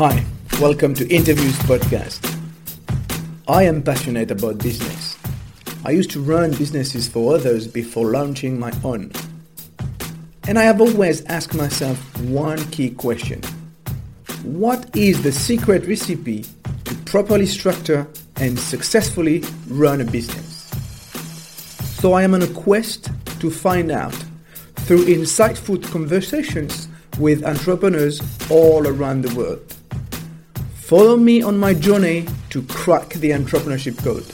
Hi, welcome to Interviews Podcast. I am passionate about business. I used to run businesses for others before launching my own. And I have always asked myself one key question What is the secret recipe to properly structure and successfully run a business? So I am on a quest to find out through insightful conversations with entrepreneurs all around the world. Follow me on my journey to crack the entrepreneurship code.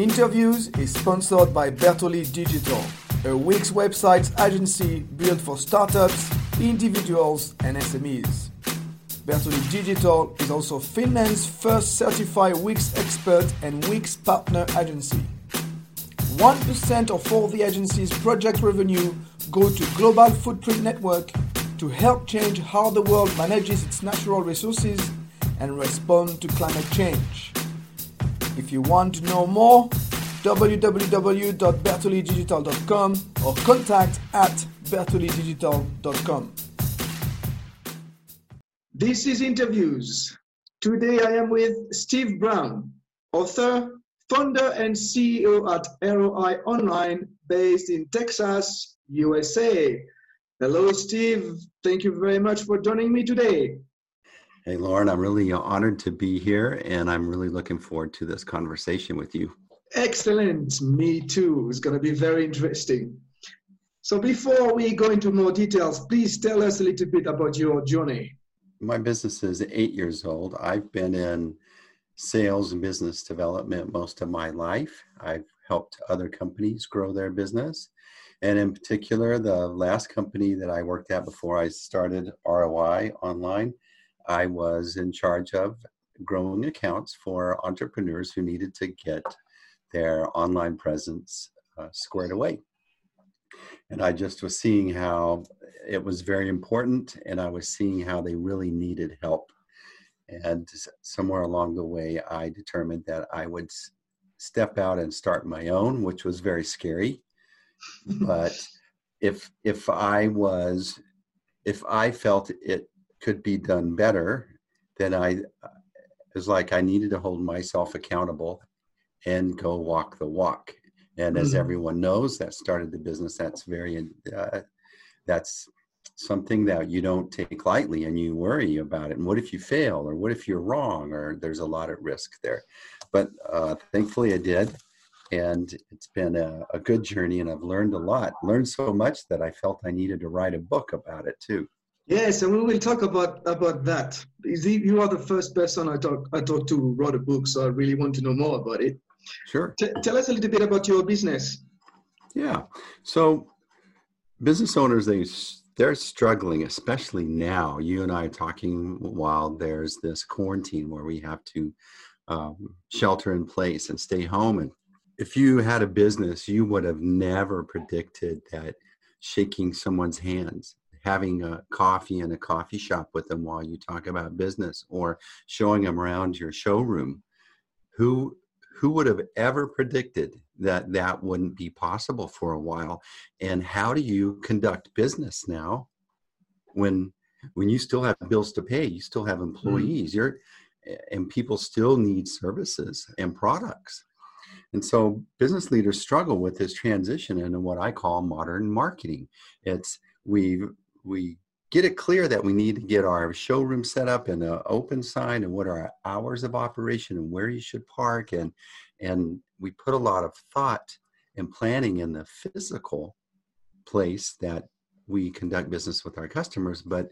Interviews is sponsored by Bertoli Digital, a Wix website agency built for startups, individuals, and SMEs. Bertoli Digital is also Finland's first certified Wix expert and Wix partner agency. 1% of all the agency's project revenue go to Global Footprint Network to help change how the world manages its natural resources and respond to climate change. If you want to know more, www.bertolidigital.com or contact at bertolidigital.com. This is Interviews. Today I am with Steve Brown, author, founder, and CEO at ROI Online based in Texas, USA. Hello, Steve. Thank you very much for joining me today. Hey, Laurent, I'm really honored to be here and I'm really looking forward to this conversation with you. Excellent. Me too. It's going to be very interesting. So, before we go into more details, please tell us a little bit about your journey. My business is eight years old. I've been in sales and business development most of my life. I've helped other companies grow their business. And in particular, the last company that I worked at before I started ROI online I was in charge of growing accounts for entrepreneurs who needed to get their online presence uh, squared away. And I just was seeing how it was very important, and I was seeing how they really needed help. And somewhere along the way, I determined that I would step out and start my own, which was very scary. but if if I was if I felt it could be done better, then I was like I needed to hold myself accountable and go walk the walk. And as mm-hmm. everyone knows, that started the business. That's very uh, that's something that you don't take lightly and you worry about it. And what if you fail, or what if you're wrong, or there's a lot at risk there. But uh, thankfully, I did, and it's been a, a good journey. And I've learned a lot. Learned so much that I felt I needed to write a book about it too. Yes, and we will talk about about that. You are the first person I talk I talked to who wrote a book, so I really want to know more about it. Sure. T- tell us a little bit about your business. Yeah. So, business owners they they're struggling, especially now. You and I are talking while there's this quarantine where we have to um, shelter in place and stay home. And if you had a business, you would have never predicted that shaking someone's hands having a coffee in a coffee shop with them while you talk about business or showing them around your showroom who who would have ever predicted that that wouldn't be possible for a while and how do you conduct business now when when you still have bills to pay you still have mm-hmm. employees mm-hmm. you're and people still need services and products and so business leaders struggle with this transition into what I call modern marketing. It's we we get it clear that we need to get our showroom set up and an open sign and what are our hours of operation and where you should park. And and we put a lot of thought and planning in the physical place that we conduct business with our customers but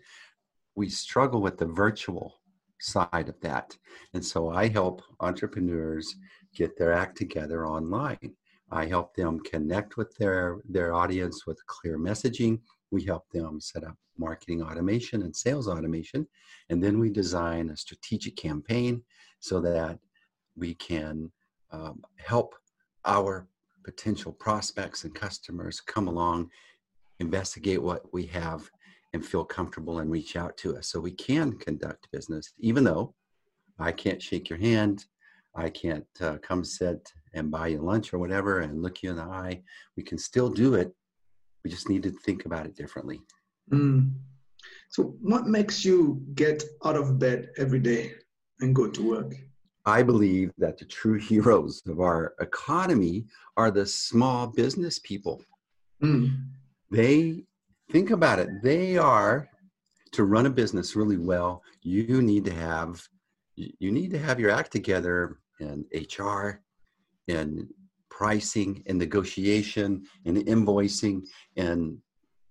we struggle with the virtual side of that. And so i help entrepreneurs get their act together online. I help them connect with their their audience with clear messaging we help them set up marketing automation and sales automation. And then we design a strategic campaign so that we can um, help our potential prospects and customers come along, investigate what we have, and feel comfortable and reach out to us. So we can conduct business, even though I can't shake your hand, I can't uh, come sit and buy you lunch or whatever and look you in the eye. We can still do it we just need to think about it differently. Mm. So, what makes you get out of bed every day and go to work? I believe that the true heroes of our economy are the small business people. Mm. They think about it. They are to run a business really well. You need to have you need to have your act together in HR, in pricing, and negotiation, and invoicing, and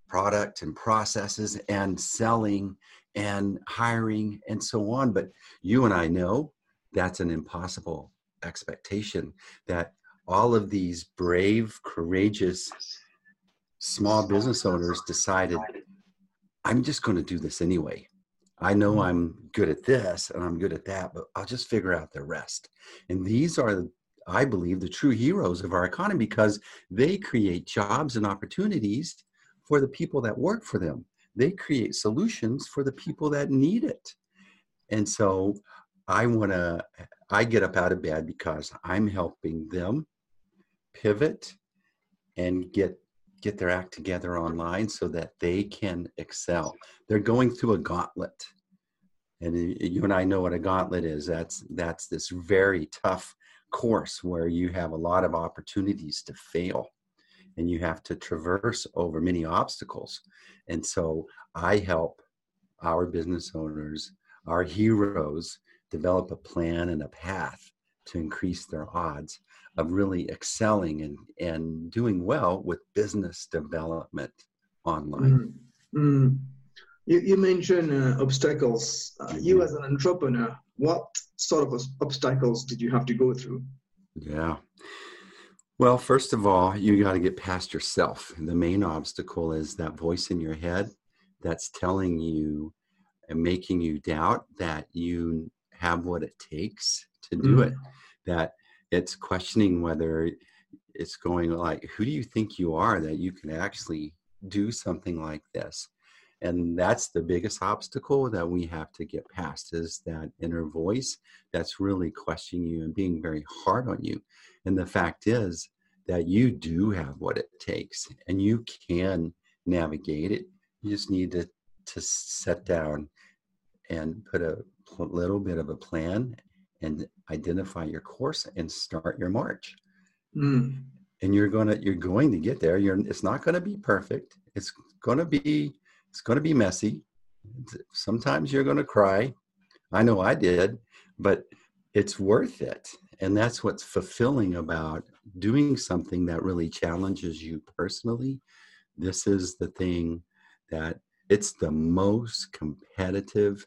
product and processes, and selling, and hiring, and so on. But you and I know that's an impossible expectation that all of these brave, courageous small business owners decided, I'm just going to do this anyway. I know mm-hmm. I'm good at this and I'm good at that, but I'll just figure out the rest. And these are, I believe, the true heroes of our economy because they create jobs and opportunities for the people that work for them. They create solutions for the people that need it. And so I want to, I get up out of bed because I'm helping them pivot and get get their act together online so that they can excel. They're going through a gauntlet. And eh, you and I know what a gauntlet is. That's that's this very tough course where you have a lot of opportunities to fail and you have to traverse over many obstacles. And so I help our business owners, our heroes develop a plan and a path to increase their odds of really excelling and, and doing well with business development online. Mm, mm. You, you mentioned uh, obstacles. Uh, you, mm-hmm. as an entrepreneur, what sort of obstacles did you have to go through? Yeah. Well, first of all, you got to get past yourself. The main obstacle is that voice in your head that's telling you and making you doubt that you have what it takes to do mm. it. That it's questioning whether it's going like who do you think you are that you can actually do something like this and that's the biggest obstacle that we have to get past is that inner voice that's really questioning you and being very hard on you and the fact is that you do have what it takes and you can navigate it you just need to to sit down and put a little bit of a plan and identify your course and start your march. Mm. And you're gonna you're going to get there. You're it's not gonna be perfect. It's gonna be it's gonna be messy. Sometimes you're gonna cry. I know I did, but it's worth it. And that's what's fulfilling about doing something that really challenges you personally. This is the thing that it's the most competitive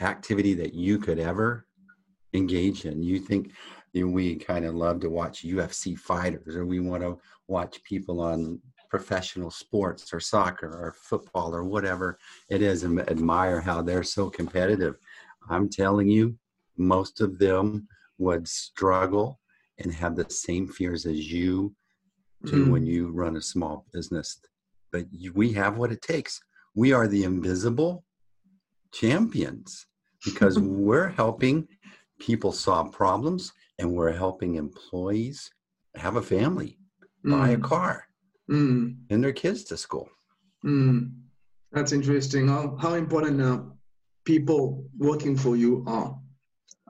activity that you could ever engage in. You think you know, we kind of love to watch UFC fighters, or we want to watch people on professional sports or soccer or football or whatever it is and admire how they're so competitive. I'm telling you, most of them would struggle and have the same fears as you do mm-hmm. when you run a small business. But you, we have what it takes. We are the invisible champions because we're helping people solve problems and we're helping employees have a family, mm. buy a mm. car, mm. and their kids to school. Mm. That's interesting. How, how important now people working for you are.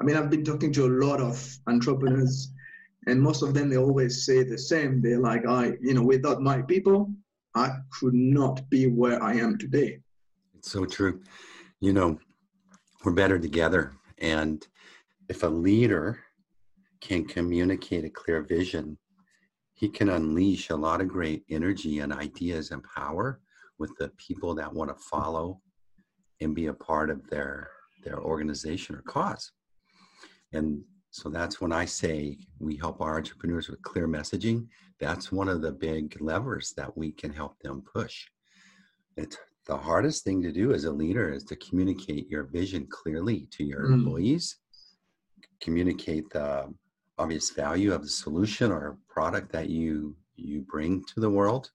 I mean, I've been talking to a lot of entrepreneurs, and most of them they always say the same. They're like, I, you know, without my people, I could not be where I am today. It's so true. You know, we're better together. And if a leader can communicate a clear vision, he can unleash a lot of great energy and ideas and power with the people that want to follow and be a part of their their organization or cause. And so that's when I say we help our entrepreneurs with clear messaging. That's one of the big levers that we can help them push. It's the hardest thing to do as a leader is to communicate your vision clearly to your mm. employees communicate the obvious value of the solution or product that you you bring to the world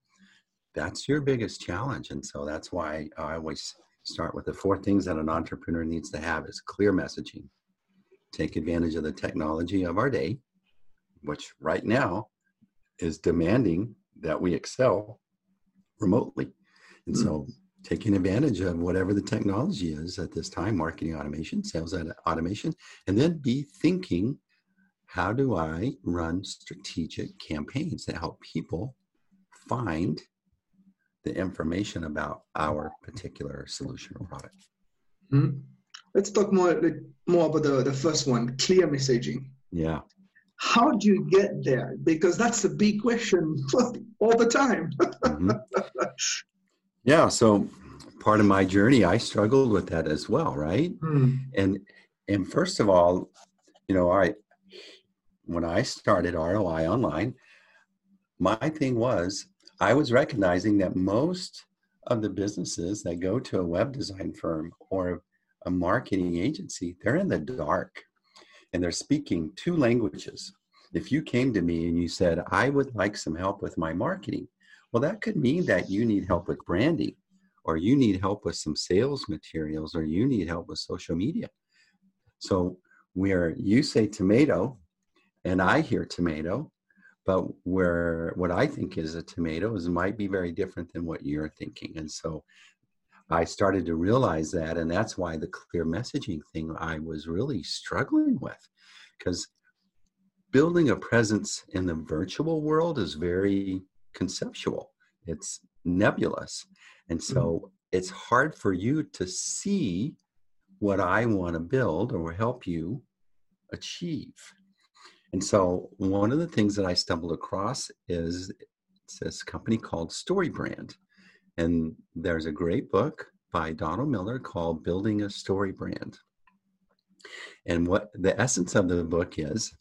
that's your biggest challenge. And so that's why i always start with the four things that an entrepreneur needs to have is clear messaging. Take advantage of the technology of our day which right now is demanding that we excel remotely. And so mm-hmm. taking advantage of whatever the technology is at this time marketing automation, sales automation, and then be thinking how do I run strategic campaigns that help people find the information about our particular solution or product? Mm-hmm. Let's talk more more about the, the first one, clear messaging. Yeah. How do you get there? Because that's a big question all the time. mm-hmm. Yeah. So part of my journey, I struggled with that as well, right? Mm. And and first of all, you know, all right, when I started ROI online, my thing was I was recognizing that most of the businesses that go to a web design firm or a marketing agency, they're in the dark and they're speaking two languages. If you came to me and you said, I would like some help with my marketing, well, that could mean that you need help with branding, or you need help with some sales materials, or you need help with social media. So, where you say tomato, and I hear tomato, but where what I think is a tomato is might be very different than what you're thinking. And so I started to realize that, and that's why the clear messaging thing I was really struggling with, because building a presence in the virtual world is very conceptual. It's nebulous, and so mm-hmm. it's hard for you to see what I want to build or help you achieve. And so one of the things that I stumbled across is this company called StoryBrand. And there's a great book by Donald Miller called Building a Story Brand. And what the essence of the book is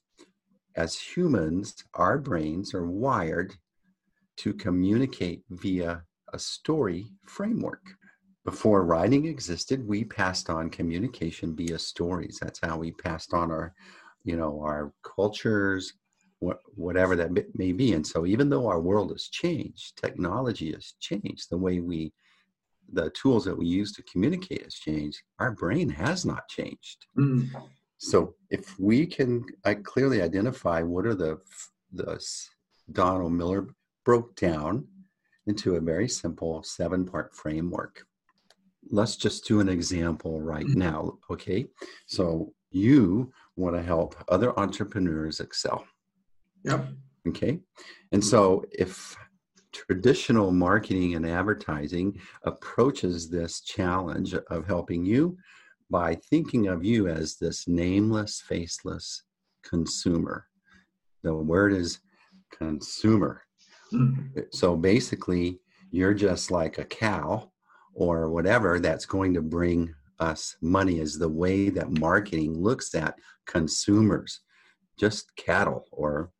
as humans, our brains are wired to communicate via a story framework. Before writing existed, we passed on communication via stories. That's how we passed on our you know our cultures whatever that may be and so even though our world has changed technology has changed the way we the tools that we use to communicate has changed our brain has not changed mm. so if we can I clearly identify what are the the donald miller broke down into a very simple seven part framework let's just do an example right mm. now okay so you want to help other entrepreneurs excel. Yep. Okay. And so if traditional marketing and advertising approaches this challenge of helping you by thinking of you as this nameless, faceless consumer. The word is consumer. Mm-hmm. So basically, you're just like a cow or whatever that's going to bring us money is the way that marketing looks at consumers. Just cattle or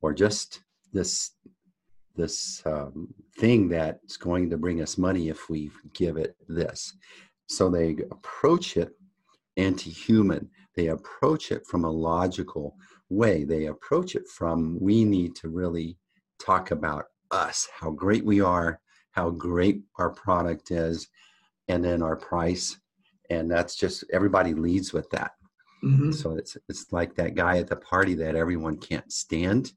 or just this this um, thing that's going to bring us money if we give it this. So they approach it anti-human. They approach it from a logical way. They approach it from we need to really talk about us how great we are how great our product is and then our price and that's just everybody leads with that mm-hmm. so it's it's like that guy at the party that everyone can't stand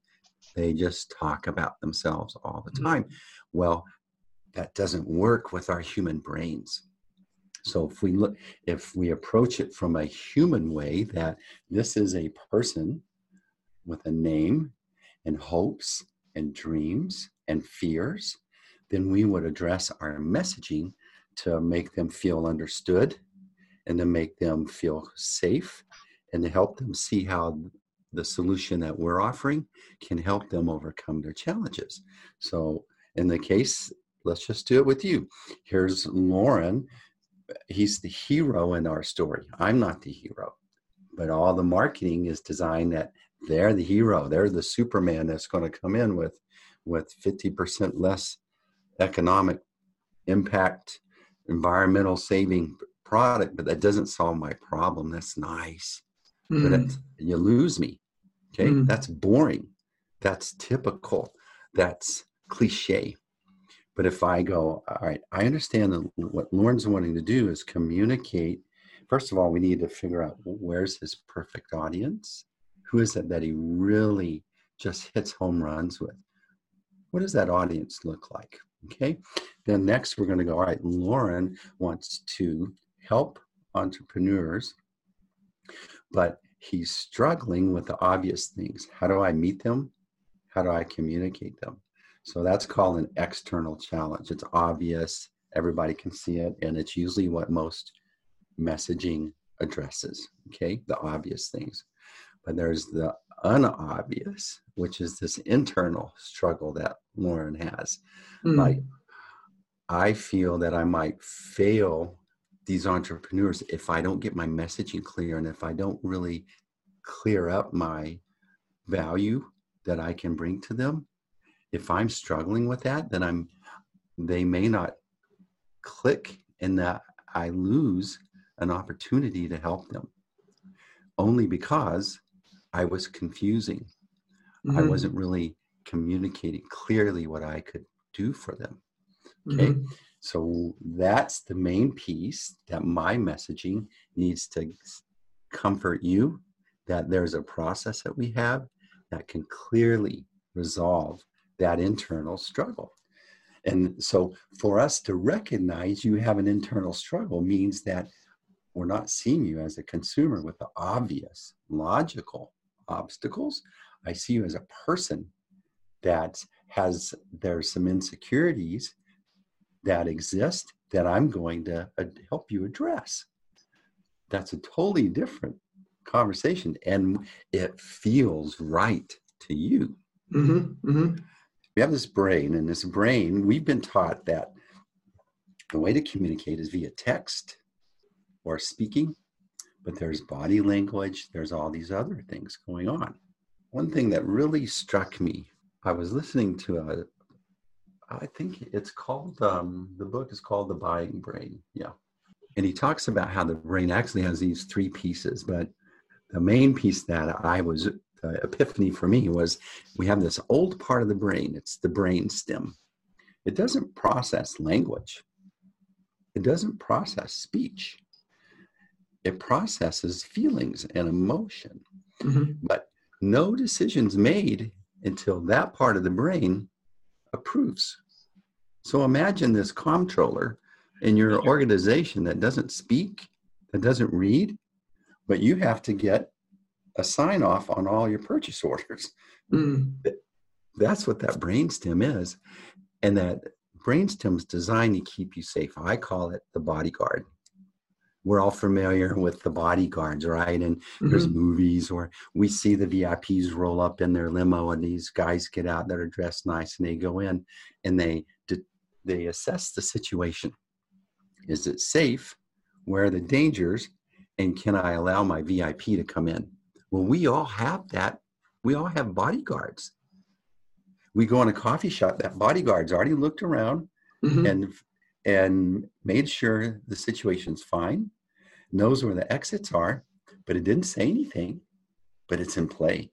they just talk about themselves all the time mm-hmm. well that doesn't work with our human brains so if we look if we approach it from a human way that this is a person with a name and hopes and dreams and fears then we would address our messaging to make them feel understood and to make them feel safe and to help them see how the solution that we're offering can help them overcome their challenges. So, in the case, let's just do it with you. Here's Laurent. He's the hero in our story. I'm not the hero, but all the marketing is designed that they're the hero. They're the Superman that's going to come in with with 50% less economic impact, environmental saving product, but that doesn't solve my problem. That's nice. Mm. But hmm. you lose me. Okay. Mm. That's boring. That's typical. That's cliche. But if I go, all right, I understand that what Laurent's wanting to do is communicate. First of all, we need to figure out where's his perfect audience? Who is it that he really just hits home runs with? What does that audience look like? Okay. Then next, we're going to go. All right, Laurent wants to help entrepreneurs, but he's struggling with the obvious things. How do I meet them? How do I communicate them? So that's called an external challenge. It's obvious, everybody can see it, and it's usually what most messaging addresses, okay? The obvious things. But there's the unobvious, which is this internal struggle that Laurent has. Mm. Like, I feel that I might fail these entrepreneurs if I don't get my messaging clear and if I don't really clear up my value that I can bring to them. If I'm struggling with that, then I'm they may not click and that I lose an opportunity to help them only because I was confusing. Mm-hmm. I wasn't really communicating clearly what I could do for them. Okay. Mm-hmm. So that's the main piece that my messaging needs to comfort you that there's a process that we have that can clearly resolve that internal struggle. And so for us to recognize you have an internal struggle means that we're not seeing you as a consumer with the obvious, logical obstacles. I see you as a person that has there's some insecurities that exist that I'm going to uh, help you address. That's a totally different conversation, and it feels right to you. Mm-hmm, mm-hmm. We have this brain, and this brain, we've been taught that the way to communicate is via text or speaking, but there's body language, there's all these other things going on. One thing that really struck me, I was listening to a I think it's called, um, the book is called The Buying Brain. Yeah. And he talks about how the brain actually has these three pieces, but the main piece that I was, uh, epiphany for me was we have this old part of the brain. It's the brain stem. It doesn't process language, it doesn't process speech, it processes feelings and emotion. Mm-hmm. But no decisions made until that part of the brain approves. So imagine this comptroller in your organization that doesn't speak, that doesn't read, but you have to get a sign off on all your purchase orders. Mm. That's what that brainstem is. And that brainstem is designed to keep you safe. I call it the bodyguard we're all familiar with the bodyguards, right? And mm-hmm. there's movies where we see the VIPs roll up in their limo, and these guys get out that are dressed nice, and they go in and they they assess the situation. Is it safe? Where are the dangers? And can I allow my VIP to come in? Well, we all have that. We all have bodyguards. We go in a coffee shop. That bodyguard's already looked around mm-hmm. and and made sure the situation's fine knows where the exits are, but it didn't say anything, but it's in play.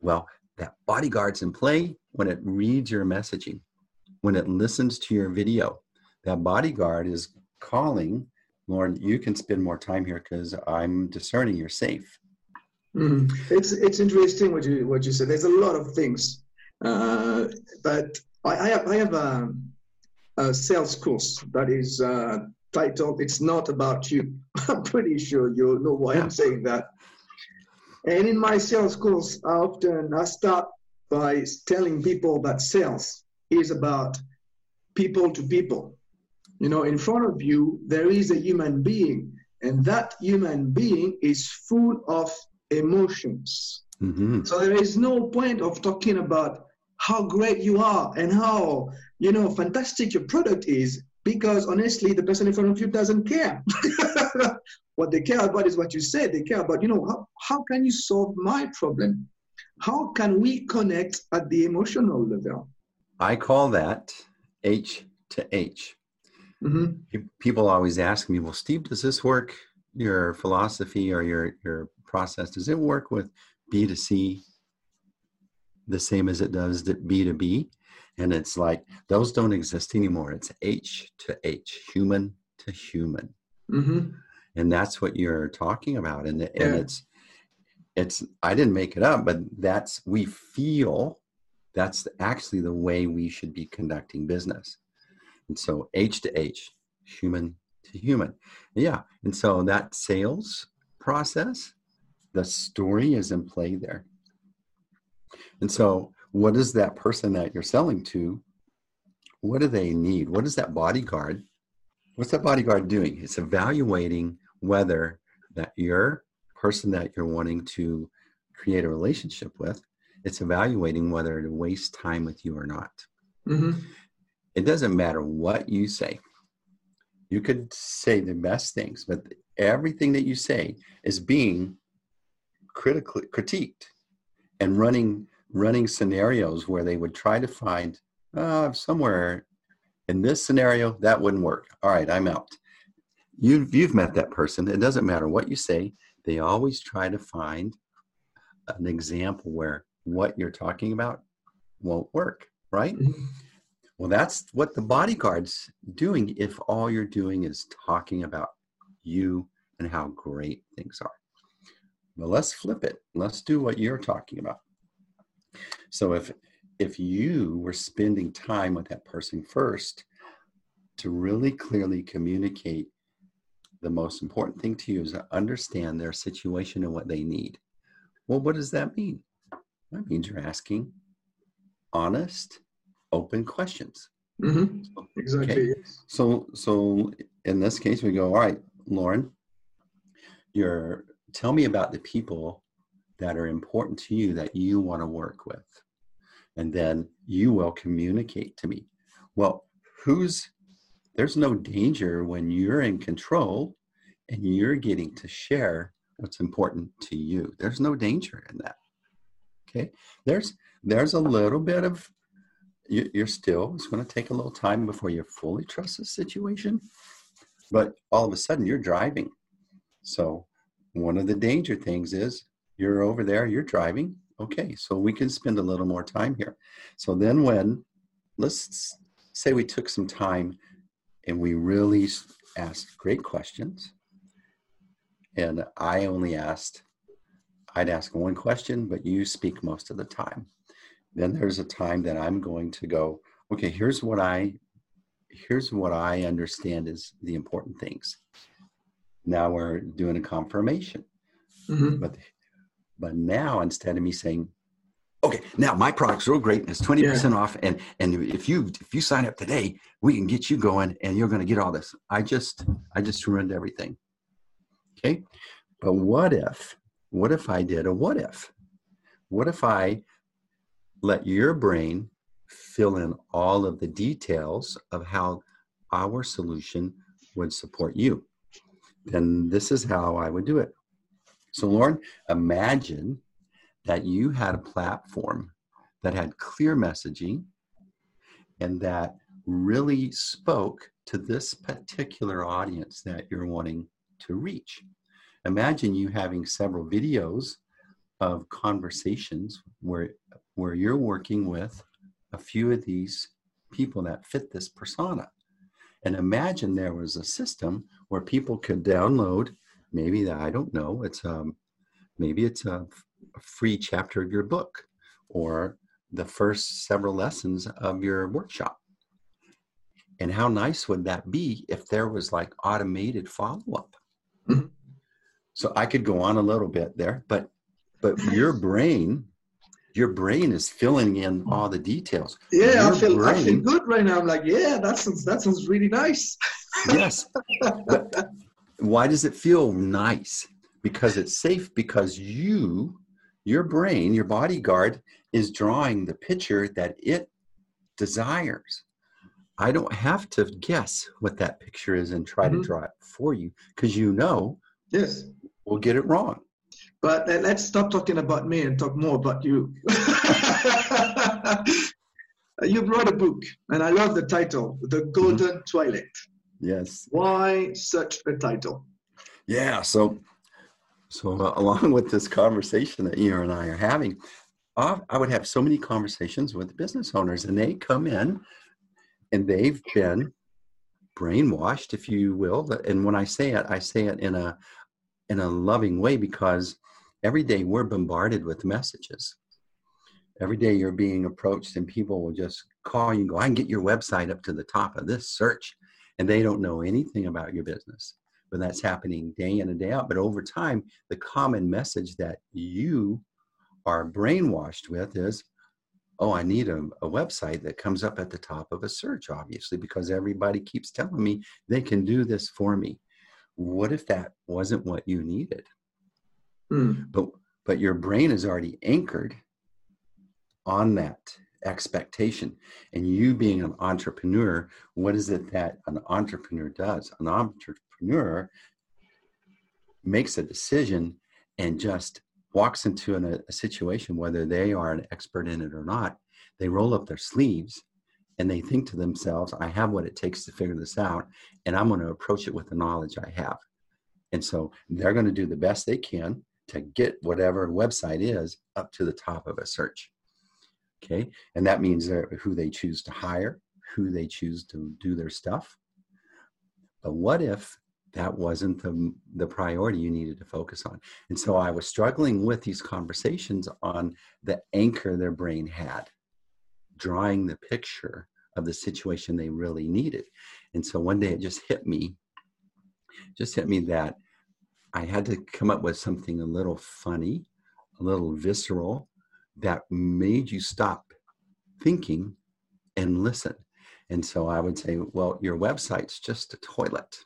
Well, that bodyguard's in play when it reads your messaging, when it listens to your video. That bodyguard is calling, Laurent, you can spend more time here because I'm discerning you're safe. Mm-hmm. It's it's interesting what you what you said. There's a lot of things, uh, but I, I, have I have a, a sales course that is uh, titled It's Not About You. I'm pretty sure you know why I'm saying that. And in my sales course, I often I start by telling people that sales is about people to people. You know, in front of you, there is a human being, and that human being is full of emotions. Mm-hmm. So there is no point of talking about how great you are and how you know fantastic your product is because honestly, the person in front of you doesn't care. what they care about is what you say. They care about, you know, how, how can you solve my problem? How can we connect at the emotional level? I call that H to H. Mm-hmm. People always ask me, well, Steve, does this work? Your philosophy or your, your process, does it work with B to C the same as it does B to B? And it's like those don't exist anymore. It's H to H, human to human. Mm-hmm. And that's what you're talking about. And, yeah. and it's, it's, I didn't make it up, but that's, we feel that's actually the way we should be conducting business. And so H to H, human to human. Yeah. And so that sales process, the story is in play there. And so, what is that person that you're selling to? What do they need? What is that bodyguard? What's that bodyguard doing? It's evaluating whether that your person that you're wanting to create a relationship with, it's evaluating whether to waste time with you or not. Mm-hmm. It doesn't matter what you say. You could say the best things, but everything that you say is being critically critiqued and running running scenarios where they would try to find uh, somewhere in this scenario that wouldn't work. All right, I'm out. You've you've met that person. It doesn't matter what you say. They always try to find an example where what you're talking about won't work, right? Mm-hmm. Well, that's what the bodyguard's doing if all you're doing is talking about you and how great things are. But let's flip it. Let's do what you're talking about. So if if you were spending time with that person first to really clearly communicate the most important thing to you is to understand their situation and what they need. Well, what does that mean? That means you're asking honest, open questions. Mm-hmm. Exactly. Okay. So, so in this case, we go, all right, Laurent, you're tell me about the people that are important to you that you want to work with, and then you will communicate to me. Well, who's there's no danger when you're in control and you're getting to share what's important to you. There's no danger in that. Okay. There's there's a little bit of you're still it's going to take a little time before you fully trust the situation but all of a sudden you're driving so one of the danger things is you're over there you're driving. Okay so we can spend a little more time here. So then when let's say we took some time and we really asked great questions. And i only asked i'd ask one question but you speak most of the time. Then there's a time that i'm going to go okay here's what i here's what i understand is the important things. Now we're doing a confirmation. Mm-hmm. but but now instead of me saying okay now my product's real great and it's 20% yeah. off and and if you if you sign up today we can get you going and you're going to get all this i just i just ruined everything okay but what if what if i did a what if what if i let your brain fill in all of the details of how our solution would support you. Then this is how I would do it. So, Laurent, imagine that you had a platform that had clear messaging and that really spoke to this particular audience that you're wanting to reach. Imagine you having several videos of conversations where where you're working with a few of these people that fit this persona. And imagine there was a system where people could download, maybe that I don't know, it's um, maybe it's a, a free chapter of your book or the first several lessons of your workshop. And how nice would that be if there was like automated follow up? Mm-hmm. So I could go on a little bit there, but but your brain your brain is filling in all the details. Yeah, your I feel brain, I feel good right now. I'm like, yeah, that sounds that sounds really nice. yes. But why does it feel nice? Because it's safe because you, your brain, your bodyguard is drawing the picture that it desires. I don't have to guess what that picture is and try mm-hmm. to draw it for you because you know yes we'll get it wrong. But uh, let's stop talking about me and talk more about you. you wrote a book, and I love the title, The Golden mm-hmm. Toilet. Yes. Why such a title? Yeah. So, so uh, along with this conversation that you and I are having, uh, I would have so many conversations with business owners, and they come in, and they've been brainwashed, if you will. And when I say it, I say it in a in a loving way because every day we're bombarded with messages. Every day you're being approached, and people will just call you and go, I can get your website up to the top of this search. And they don't know anything about your business. But that's happening day in and day out. But over time, the common message that you are brainwashed with is, oh, I need a, a website that comes up at the top of a search, obviously, because everybody keeps telling me they can do this for me. What if that wasn't what you needed? Mm. But but your brain is already anchored on that expectation. And you being an entrepreneur, what is it that an entrepreneur does? An entrepreneur makes a decision and just walks into an, a situation, whether they are an expert in it or not, they roll up their sleeves and they think to themselves, I have what it takes to figure this out, and I'm going to approach it with the knowledge I have. And so they're going to do the best they can to get whatever website is up to the top of a search. Okay. And that means who they choose to hire, who they choose to do their stuff. But what if that wasn't the, the priority you needed to focus on? And so I was struggling with these conversations on the anchor their brain had, drawing the picture of the situation they really needed. And so one day it just hit me, just hit me that I had to come up with something a little funny, a little visceral, that made you stop thinking and listen. And so I would say, well, your website's just a toilet.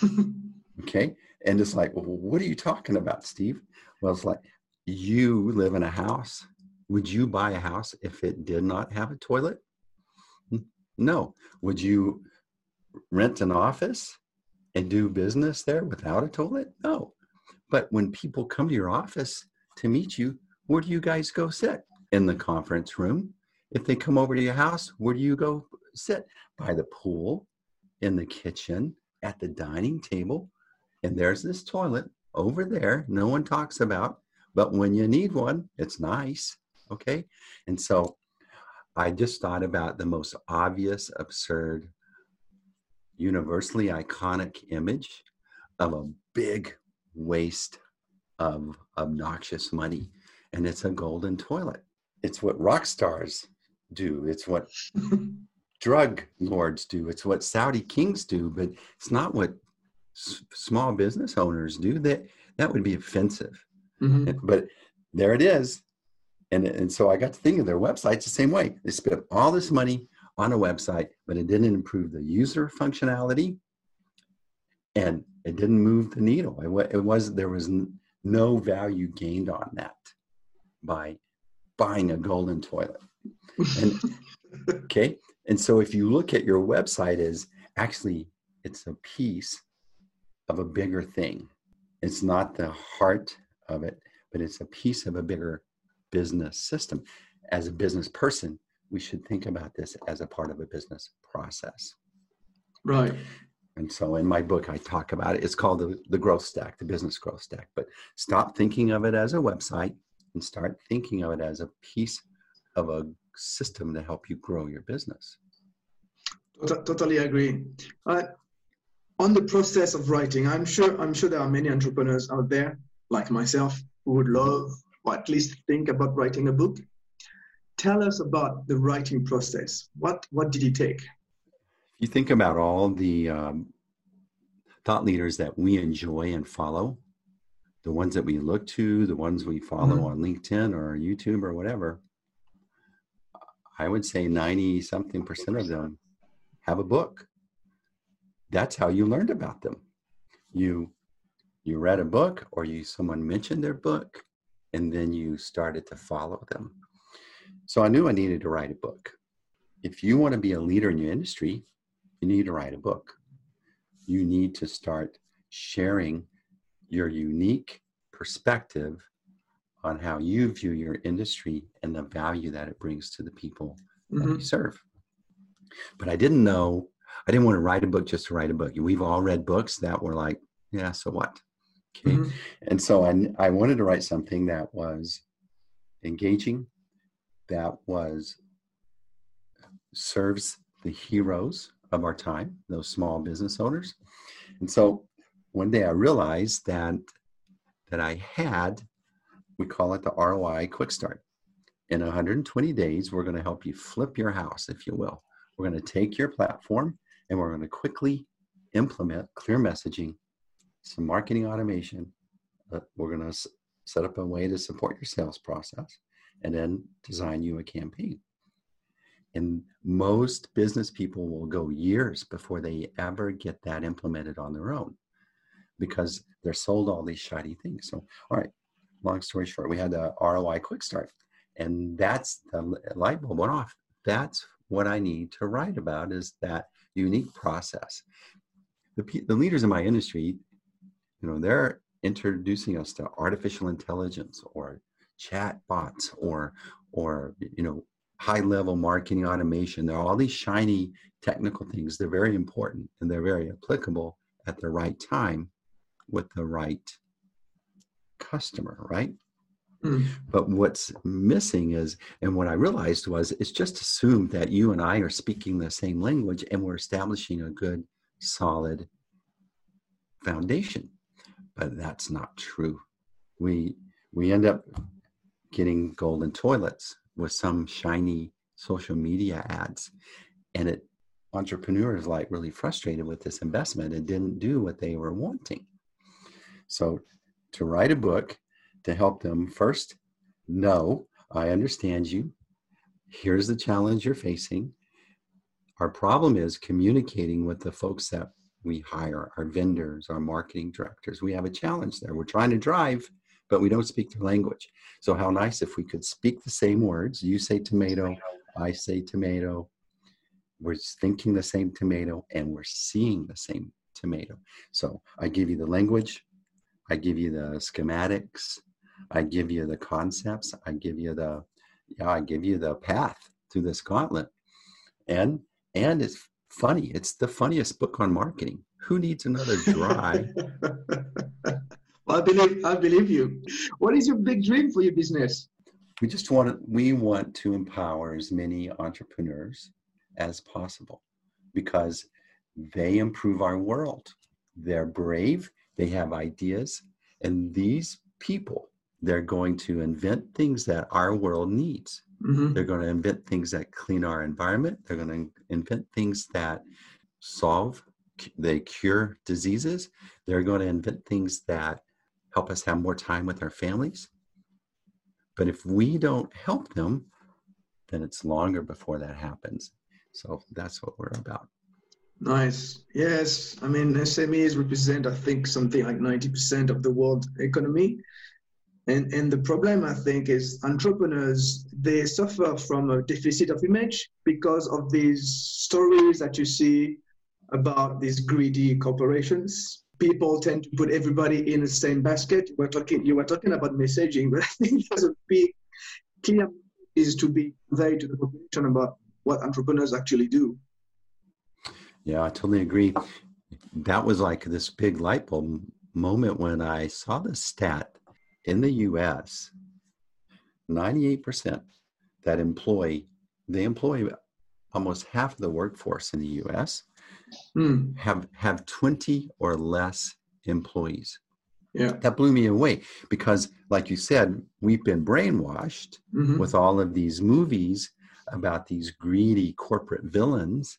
okay. And it's like, well, what are you talking about, Steve? Well, it's like, you live in a house. Would you buy a house if it did not have a toilet? No. Would you rent an office and do business there without a toilet? No. But when people come to your office to meet you, where do you guys go sit? In the conference room. If they come over to your house, where do you go sit? By the pool, in the kitchen, at the dining table. And there's this toilet over there, no one talks about. But when you need one, it's nice. Okay. And so I just thought about the most obvious, absurd, universally iconic image of a big waste of obnoxious money and it's a golden toilet. It's what rock stars do. It's what drug lords do. It's what Saudi kings do, but it's not what s- small business owners do. That that would be offensive. Mm-hmm. But there it is. And, and so I got to think of their websites the same way. They spent all this money on a website, but it didn't improve the user functionality and it didn't move the needle. It, it was, there was no value gained on that by buying a golden toilet. And okay. And so if you look at your website as actually it's a piece of a bigger thing. It's not the heart of it, but it's a piece of a bigger business system. As a business person, we should think about this as a part of a business process. Right. And so in my book, I talk about it. It's called the, the growth stack, the business growth stack. But stop thinking of it as a website and start thinking of it as a piece of a system to help you grow your business. Totally agree. Uh, on the process of writing, I'm sure I'm sure there are many entrepreneurs out there like myself who would love or at least think about writing a book. Tell us about the writing process. What what did it take? You think about all the um, thought leaders that we enjoy and follow the ones that we look to, the ones we follow mm-hmm. on LinkedIn or YouTube or whatever, I would say 90 something percent of them have a book. That's how you learned about them. You you read a book or you someone mentioned their book and then you started to follow them. So I knew I needed to write a book. If you want to be a leader in your industry, you need to write a book. You need to start sharing your unique perspective on how you view your industry and the value that it brings to the people mm-hmm. that you serve. But I didn't know, I didn't want to write a book just to write a book. We've all read books that were like, yeah, so what? Okay. Mm-hmm. And so I, I wanted to write something that was engaging, that was serves the heroes of our time, those small business owners. And so one day I realized that that I had, we call it the ROI Quick Start. in 120 days, we're going to help you flip your house, if you will. We're going to take your platform and we're going to quickly implement clear messaging, some marketing automation. Uh, we're going to set up a way to support your sales process and then design you a campaign. And most business people will go years before they ever get that implemented on their own because they're sold all these shiny things. So, all right, long story short, we had the ROI quick start, and that's the light bulb went off. That's what I need to write about is that unique process. The, the leaders in my industry, you know, they're introducing us to artificial intelligence or chat bots or or you know high level marketing automation there are all these shiny technical things they're very important and they're very applicable at the right time with the right customer right mm. but what's missing is and what i realized was it's just assumed that you and i are speaking the same language and we're establishing a good solid foundation but that's not true. We we end up getting golden toilets with some shiny social media ads, and it entrepreneurs like really frustrated with this investment and didn't do what they were wanting. So to write a book to help them first know I understand you. Here's the challenge you're facing. Our problem is communicating with the folks that we hire, our vendors, our marketing directors. We have a challenge there. We're trying to drive, but we don't speak their language. So, how nice if we could speak the same words. You say tomato, I say tomato. We're thinking the same tomato and we're seeing the same tomato. So, I give you the language, I give you the schematics, I give you the concepts, I give you the yeah, I give you the path through this gauntlet. And and it's funny. It's the funniest book on marketing. Who needs another dry? well, I believe I believe you. What is your big dream for your business? We just want to, we want to empower as many entrepreneurs as possible because they improve our world. They're brave, they have ideas, and these people they're going to invent things that our world needs. Mm-hmm. They're going to invent things that clean our environment. They're going to invent things that solve, they cure diseases. They're going to invent things that help us have more time with our families. But if we don't help them, then it's longer before that happens. So that's what we're about. Nice. Yes. I mean, SMEs represent, I think, something like 90% of the world economy. And, and the problem, I think, is entrepreneurs, they suffer from a deficit of image because of these stories that you see about these greedy corporations. People tend to put everybody in the same basket. We're talking, you were talking about messaging, but I think there's a big clear is to be conveyed to the population about what entrepreneurs actually do. Yeah, I totally agree. That was like this big light bulb moment when I saw the stat in the US, 98% that employ, they employ almost half of the workforce in the US mm. have, have 20 or less employees. Yeah. That blew me away because, like you said, we've been brainwashed mm-hmm. with all of these movies about these greedy corporate villains,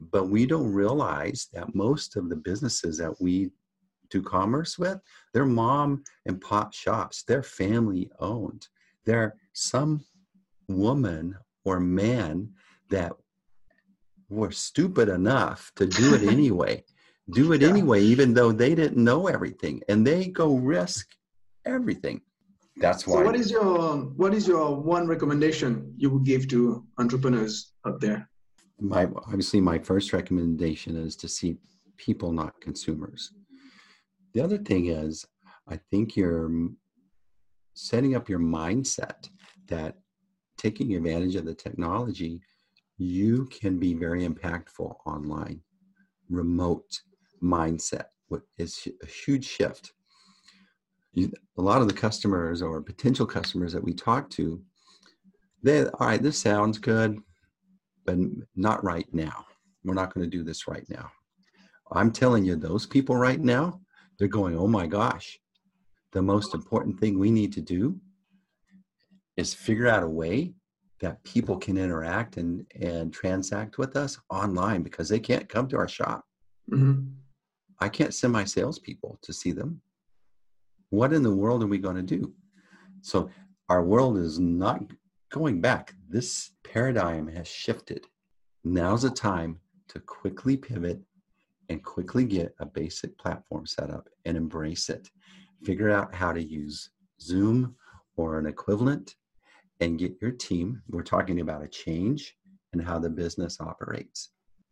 but we don't realize that most of the businesses that we do commerce with, they're mom and pop shops. They're family owned. They're some woman or man that were stupid enough to do it anyway. do it yeah. anyway, even though they didn't know everything, and they go risk everything. That's why. So what is your what is your one recommendation you would give to entrepreneurs out there? My obviously my first recommendation is to see people, not consumers. The other thing is, I think you're setting up your mindset that taking advantage of the technology, you can be very impactful online. Remote mindset is a huge shift. You, a lot of the customers or potential customers that we talk to, they all right, this sounds good, but not right now. We're not going to do this right now. I'm telling you, those people right now, they're going, oh my gosh, the most important thing we need to do is figure out a way that people can interact and, and transact with us online because they can't come to our shop. Mm-hmm. I can't send my salespeople to see them. What in the world are we going to do? So our world is not going back. This paradigm has shifted. Now's the time to quickly pivot and quickly get a basic platform set up and embrace it. Figure out how to use Zoom or an equivalent and get your team. We're talking about a change in how the business operates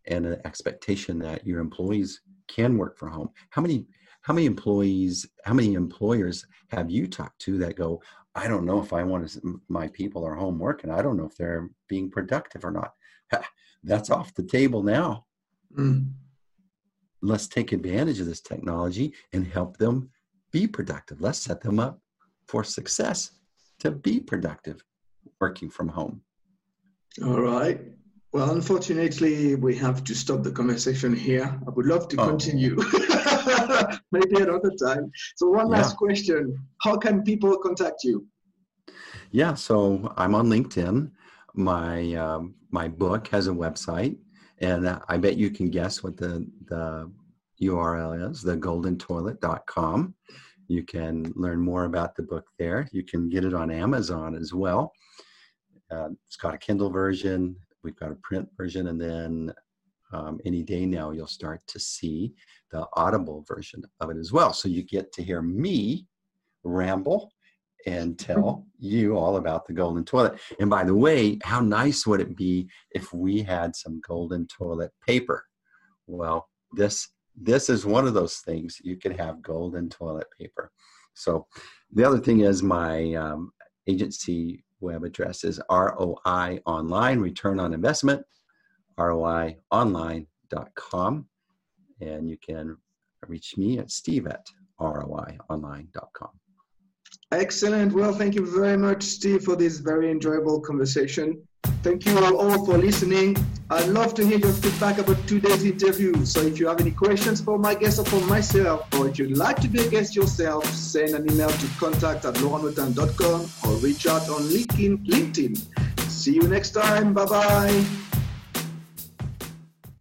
and an expectation that your employees can work from home. How many how many employees, how many employers have you talked to that go, I don't know if I want to, my people are home working. I don't know if they're being productive or not. That's off the table now. Mm let's take advantage of this technology and help them be productive. Let's set them up for success to be productive working from home. All right. Well, unfortunately, we have to stop the conversation here. I would love to oh. continue, maybe another time. So, one last yeah. question How can people contact you? Yeah, so I'm on LinkedIn. My um, my book has a website, and I bet you can guess what the, the URL is, thegoldentoilet.com. You can learn more about the book there. You can get it on Amazon as well. Uh, it's got a Kindle version, we've got a print version, and then um, any day now you'll start to see the audible version of it as well. So you get to hear me ramble and tell you all about the golden toilet. And by the way, how nice would it be if we had some golden toilet paper? Well, this this is one of those things you could have golden toilet paper. So the other thing is my um, agency web address is ROI online, return on investment, ROIonline.com. And you can reach me at steve at ROIonline.com. Excellent. Well, thank you very much, Steve, for this very enjoyable conversation. Thank you all for listening. I'd love to hear your feedback about today's interview. So if you have any questions for my guest or for myself, or if you'd like to be a guest yourself, send an email to contact at laurentnotin.com or reach out on. LinkedIn. See you next time. Bye bye.